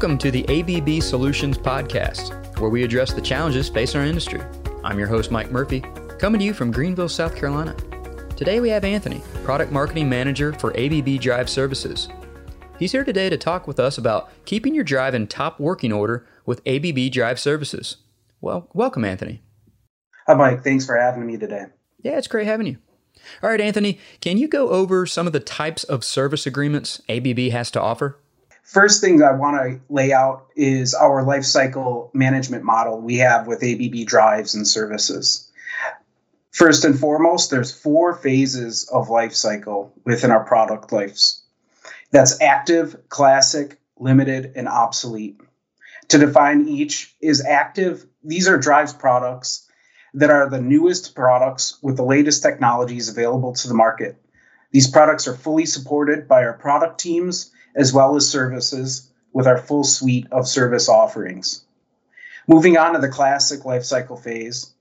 Welcome to the ABB Solutions Podcast, where we address the challenges facing our industry. I'm your host, Mike Murphy, coming to you from Greenville, South Carolina. Today we have Anthony, Product Marketing Manager for ABB Drive Services. He's here today to talk with us about keeping your drive in top working order with ABB Drive Services. Well, welcome, Anthony. Hi, Mike. Thanks for having me today. Yeah, it's great having you. All right, Anthony, can you go over some of the types of service agreements ABB has to offer? First thing I want to lay out is our lifecycle management model we have with ABB drives and services. First and foremost, there's four phases of lifecycle within our product lives. That's active, classic, limited, and obsolete. To define each is active. These are drives products that are the newest products with the latest technologies available to the market. These products are fully supported by our product teams as well as services with our full suite of service offerings. Moving on to the classic lifecycle phase,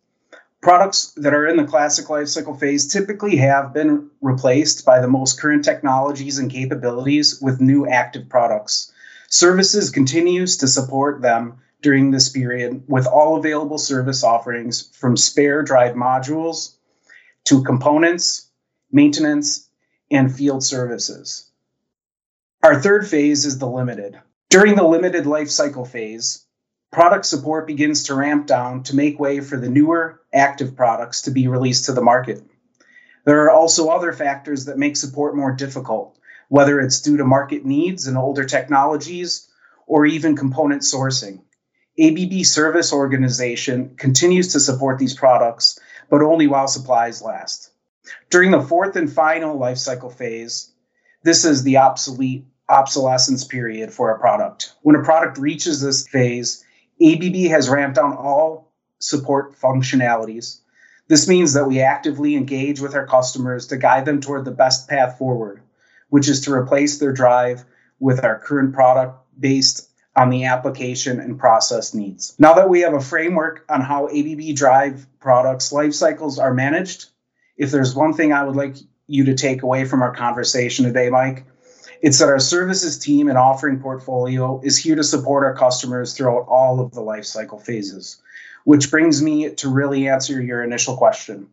products that are in the classic lifecycle phase typically have been replaced by the most current technologies and capabilities with new active products. Services continues to support them during this period with all available service offerings from spare drive modules to components, maintenance, and field services. Our third phase is the limited. During the limited life cycle phase, product support begins to ramp down to make way for the newer active products to be released to the market. There are also other factors that make support more difficult, whether it's due to market needs and older technologies or even component sourcing. ABB Service Organization continues to support these products, but only while supplies last. During the fourth and final life cycle phase, this is the obsolete obsolescence period for a product. When a product reaches this phase, ABB has ramped down all support functionalities. This means that we actively engage with our customers to guide them toward the best path forward, which is to replace their drive with our current product based on the application and process needs. Now that we have a framework on how ABB Drive products life cycles are managed, if there's one thing I would like you to take away from our conversation today, Mike, it's that our services team and offering portfolio is here to support our customers throughout all of the life cycle phases, which brings me to really answer your initial question.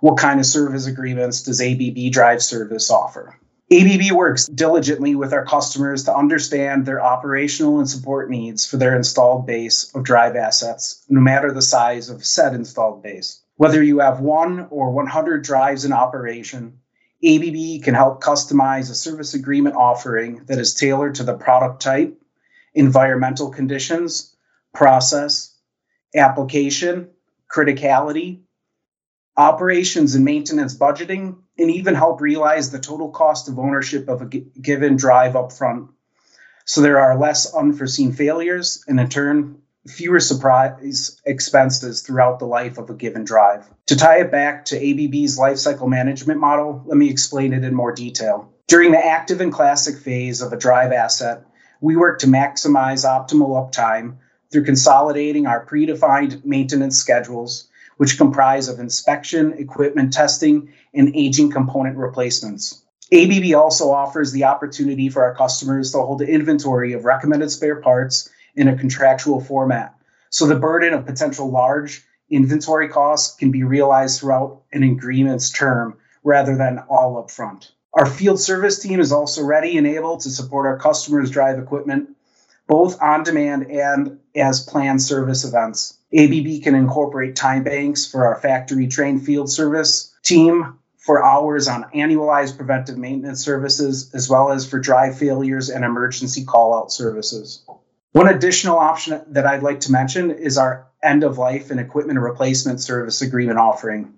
What kind of service agreements does ABB Drive Service offer? ABB works diligently with our customers to understand their operational and support needs for their installed base of drive assets, no matter the size of said installed base. Whether you have one or 100 drives in operation, ABB can help customize a service agreement offering that is tailored to the product type, environmental conditions, process, application, criticality, operations and maintenance budgeting, and even help realize the total cost of ownership of a g- given drive upfront. So there are less unforeseen failures and in turn fewer surprise expenses throughout the life of a given drive. To tie it back to ABB's lifecycle management model, let me explain it in more detail. During the active and classic phase of a drive asset, we work to maximize optimal uptime through consolidating our predefined maintenance schedules which comprise of inspection, equipment testing, and aging component replacements. ABB also offers the opportunity for our customers to hold an inventory of recommended spare parts in a contractual format. So the burden of potential large inventory costs can be realized throughout an agreement's term rather than all upfront. Our field service team is also ready and able to support our customers' drive equipment both on demand and as planned service events. ABB can incorporate time banks for our factory trained field service team for hours on annualized preventive maintenance services, as well as for drive failures and emergency call out services. One additional option that I'd like to mention is our end of life and equipment replacement service agreement offering.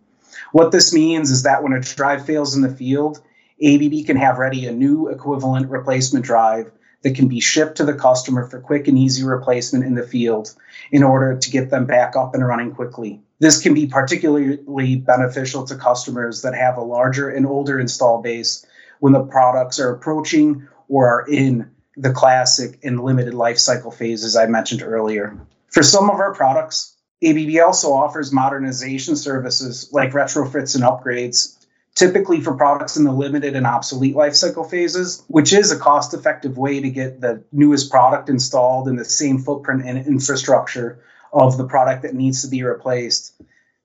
What this means is that when a drive fails in the field, ABB can have ready a new equivalent replacement drive that can be shipped to the customer for quick and easy replacement in the field in order to get them back up and running quickly. This can be particularly beneficial to customers that have a larger and older install base when the products are approaching or are in the classic and limited life cycle phases I mentioned earlier. For some of our products, ABB also offers modernization services like retrofits and upgrades typically for products in the limited and obsolete life cycle phases, which is a cost effective way to get the newest product installed in the same footprint and infrastructure of the product that needs to be replaced.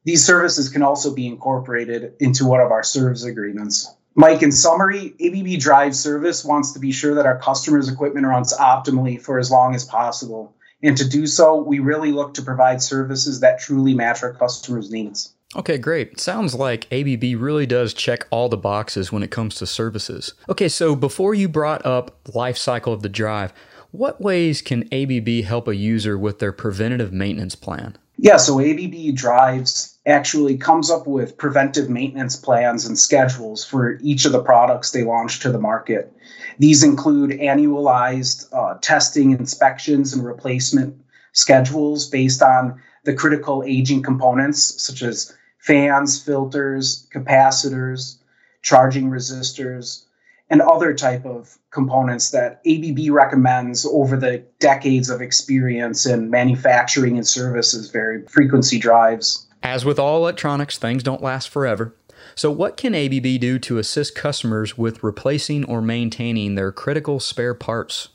These services can also be incorporated into one of our service agreements. Mike, in summary, ABB Drive Service wants to be sure that our customers' equipment runs optimally for as long as possible. And to do so, we really look to provide services that truly match our customers' needs. Okay, great. Sounds like ABB really does check all the boxes when it comes to services. Okay, so before you brought up life cycle of the drive, what ways can ABB help a user with their preventative maintenance plan? Yeah, so ABB Drives actually comes up with preventive maintenance plans and schedules for each of the products they launch to the market. These include annualized uh, testing, inspections, and replacement schedules based on the critical aging components such as fans, filters, capacitors, charging resistors, and other type of components that ABB recommends over the decades of experience in manufacturing and services variable frequency drives. As with all electronics, things don't last forever. So, what can ABB do to assist customers with replacing or maintaining their critical spare parts?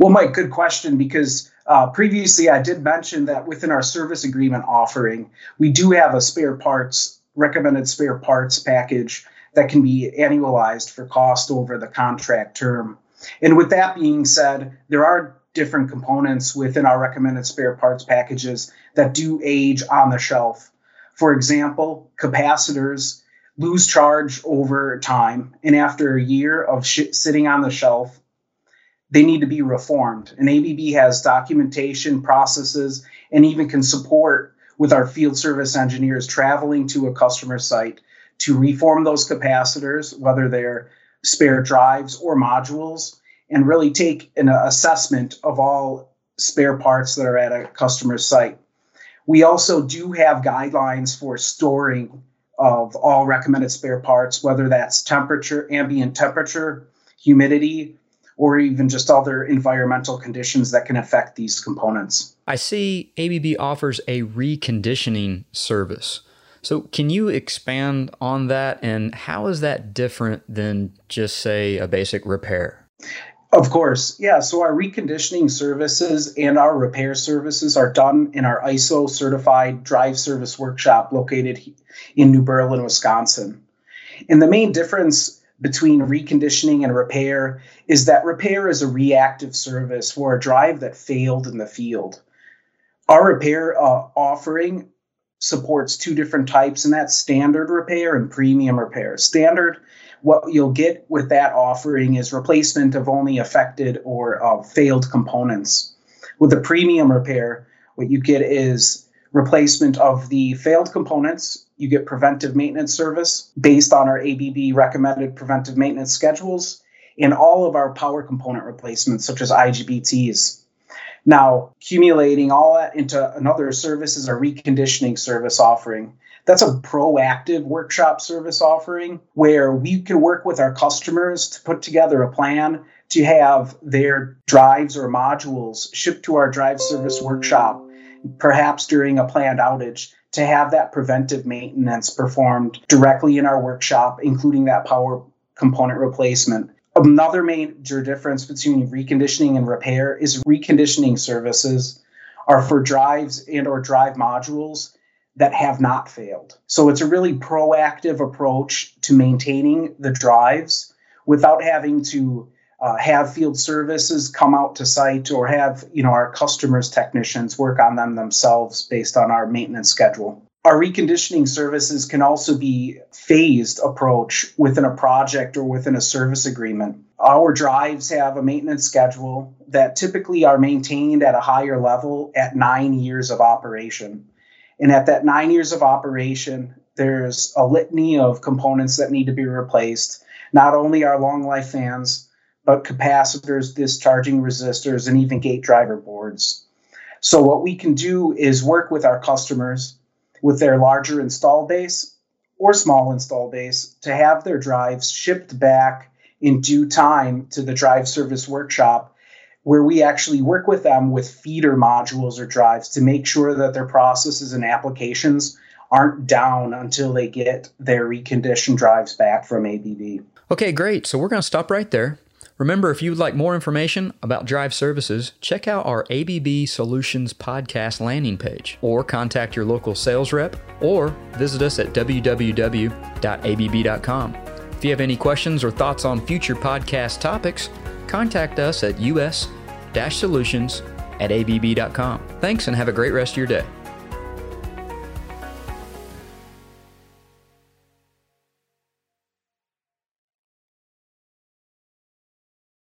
Well, Mike, good question because uh, previously, I did mention that within our service agreement offering, we do have a spare parts, recommended spare parts package that can be annualized for cost over the contract term. And with that being said, there are different components within our recommended spare parts packages that do age on the shelf. For example, capacitors lose charge over time, and after a year of sh- sitting on the shelf, they need to be reformed. And ABB has documentation, processes, and even can support with our field service engineers traveling to a customer site to reform those capacitors, whether they're spare drives or modules, and really take an assessment of all spare parts that are at a customer site. We also do have guidelines for storing of all recommended spare parts, whether that's temperature, ambient temperature, humidity, or even just other environmental conditions that can affect these components. I see ABB offers a reconditioning service. So, can you expand on that and how is that different than just, say, a basic repair? Of course. Yeah. So, our reconditioning services and our repair services are done in our ISO certified drive service workshop located in New Berlin, Wisconsin. And the main difference between reconditioning and repair is that repair is a reactive service for a drive that failed in the field. Our repair uh, offering supports two different types, and that's standard repair and premium repair. Standard, what you'll get with that offering is replacement of only affected or uh, failed components. With the premium repair, what you get is replacement of the failed components. You get preventive maintenance service based on our ABB recommended preventive maintenance schedules and all of our power component replacements, such as IGBTs. Now, accumulating all that into another service is a reconditioning service offering. That's a proactive workshop service offering where we can work with our customers to put together a plan to have their drives or modules shipped to our drive service workshop perhaps during a planned outage, to have that preventive maintenance performed directly in our workshop, including that power component replacement. Another major difference between reconditioning and repair is reconditioning services are for drives and or drive modules that have not failed. So it's a really proactive approach to maintaining the drives without having to uh, have field services come out to site or have you know our customers technicians work on them themselves based on our maintenance schedule our reconditioning services can also be phased approach within a project or within a service agreement. Our drives have a maintenance schedule that typically are maintained at a higher level at nine years of operation. And at that nine years of operation there's a litany of components that need to be replaced. Not only our long life fans but capacitors, discharging resistors, and even gate driver boards. So, what we can do is work with our customers with their larger install base or small install base to have their drives shipped back in due time to the drive service workshop, where we actually work with them with feeder modules or drives to make sure that their processes and applications aren't down until they get their reconditioned drives back from ABB. Okay, great. So we're going to stop right there. Remember, if you'd like more information about drive services, check out our ABB Solutions podcast landing page, or contact your local sales rep, or visit us at www.abb.com. If you have any questions or thoughts on future podcast topics, contact us at us solutions at abb.com. Thanks and have a great rest of your day.